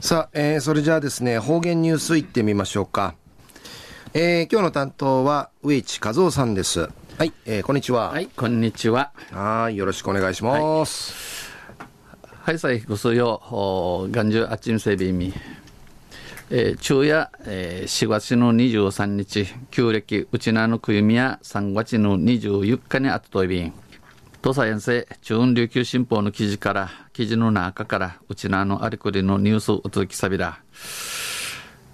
さあ、えー、それじゃあですね、方言ニュースいってみましょうか。えー、今日の担当は上地和夫さんです。はい、えー、こんにちは。はい、こんにちは。はい、よろしくお願いします。はい、はい、さい、ご数よ、元中あっちんせびみ。えー、昼夜、えー、4月の23日、旧暦、うちなのくゆみや3月の24日にあったといびん。土佐遠征、中央琉球新報の記事から、記事の中から、うちなのありくりのニュースを続きさびら。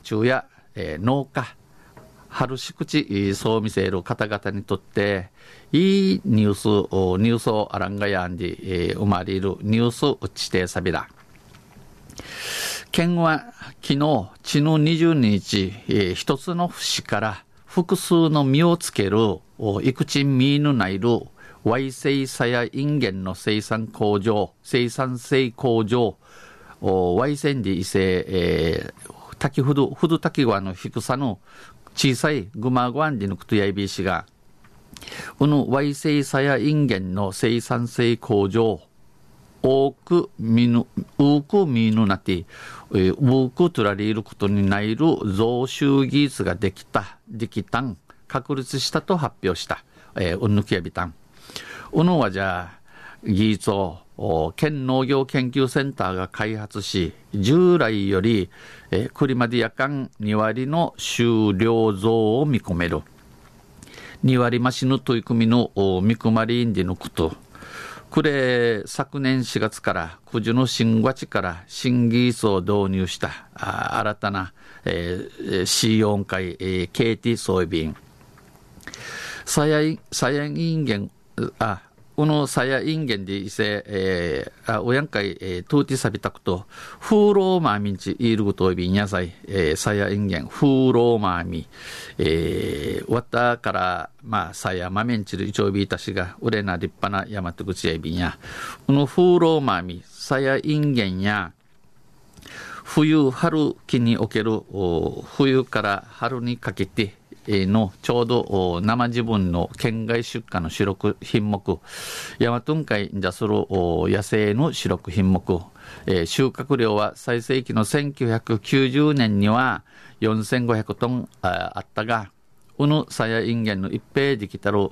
昼夜、えー、農家、春し口そう見せる方々にとって、いいニュース、ニュースをあらんがやんで、えー、生まれるニュースをちてさびら。県は昨日、地の22日、えー、一つの節から複数の実をつける、いくちみぬないる、Y 生さやインゲンの生産工場、生産性工場、Y 線で異性、えー、滝ふど、ふど滝川の低さの小さいグマゴアンディヌクトヤイビー氏が、この Y 生さやインゲンの生産性工場、多く見ぬ、多く見ぬなて、多く取られることにないる増収技術ができた、できたん、確立したと発表した、えー、うぬきやびたん。うぬはじゃあ、技術を県農業研究センターが開発し、従来より、えー、栗まで夜間2割の収量増を見込める。2割増しの取り組みの見込まれんでのこと。これ、昨年4月から、九十の新町から新技術を導入したあ新たな、えー、C4 回、えー、KT 装備員。サイン、サヤインゲン、あ、このさやいんげんでいせ、えー、あ、おやんかい、えー、トーティサビタクと、フーローマーミンチ、イールグトービン野菜、えー、さやいんげん、フーローマーミ、えー、わたから、まあ、さやまめんちるいちょうびいたしが、うれな立派な山と口やびんや、このフーローマーミ、さやいんげんや、冬、春期における、冬から春にかけて、のちょうど生自分の県外出荷の主力品目、ヤマトン海に出する野生の主力品目、収穫量は最盛期の1990年には4500トンあったが、うぬさやインゲンの一平できたる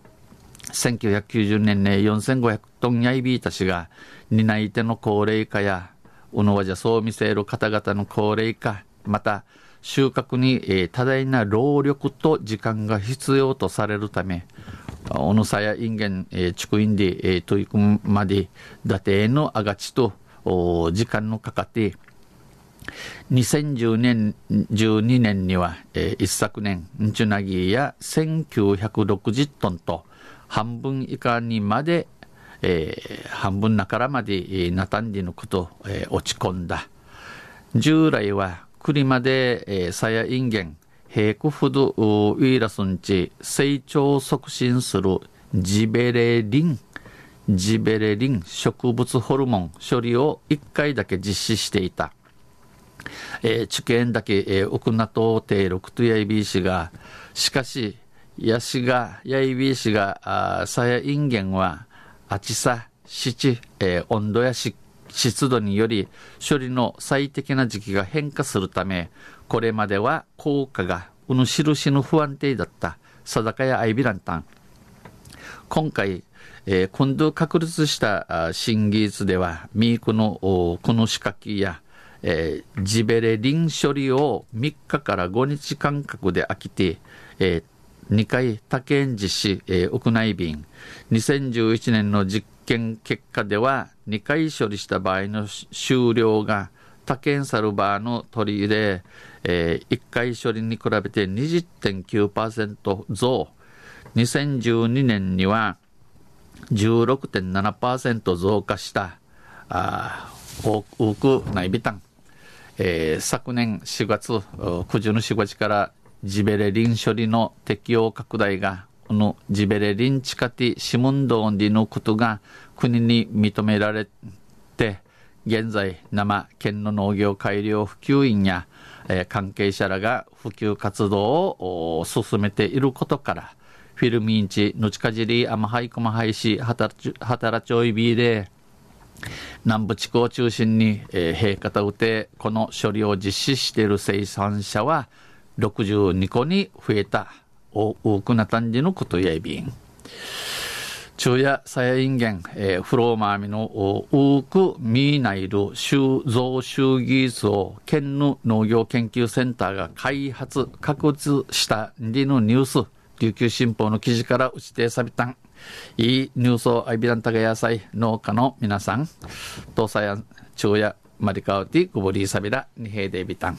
1990年ね4500トンやいびいたしが担い手の高齢化やうぬわじゃそう見せる方々の高齢化また収穫に、えー、多大な労力と時間が必要とされるため、おのさやインゲン、えー、地区員で、えー、取り組むまで、伊達へのあがちと、時間のかかって、2010年、12年には、えー、一昨年、んちゅなぎや1960トンと、半分以下にまで、えー、半分中からまで、えー、なたんで抜くと、えー、落ち込んだ。従来は栗まで、えー、サヤインゲン、ヘイクフドウイラスンチ、成長促進するジベレリン、ジベレリン植物ホルモン処理を1回だけ実施していた。えー、知見だけ、えー、奥名と定六とやいびいしが、しかし、ヤシが、やいびいしが、あさやインゲンは、あちさ、七、えー、温度や湿湿度により処理の最適な時期が変化するため、これまでは効果がうぬしるしぬ不安定だった定かやアイビランタン。今回、えー、今度確立した新技術では、ミークのこの仕掛けや、えー、ジベレリン処理を3日から5日間隔で飽きて、えー、2回他県実施、えー、屋内便、2011年の実験結果では2回処理した場合の終了が他県サルバーの取り入れ、えー、1回処理に比べて20.9%増。2012年には16.7%増加した。あ多くないビタン、えー、昨年4月九十の4月からジベレリン処理の適用拡大がのジベレリンチカティシムンドンディのことが国に認められて、現在、生県の農業改良普及員や、えー、関係者らが普及活動を進めていることから、フィルミンチ、ぬちかじり、あまはいこまはいし、はたらちょいびで、南部地区を中心に、えー、平方うて、この処理を実施している生産者は62個に増えた、多くな感じのことやいびん。昼夜さやいんげん、えー、フローマーミの多く見ないる収蔵収技術を県の農業研究センターが開発、確立したりのニュース、琉球新報の記事から打ちてさびたん。いいニュースをアイビランタが野菜農家の皆さん、東西や昼夜マリカウティグボリーサビラニヘイデビタン。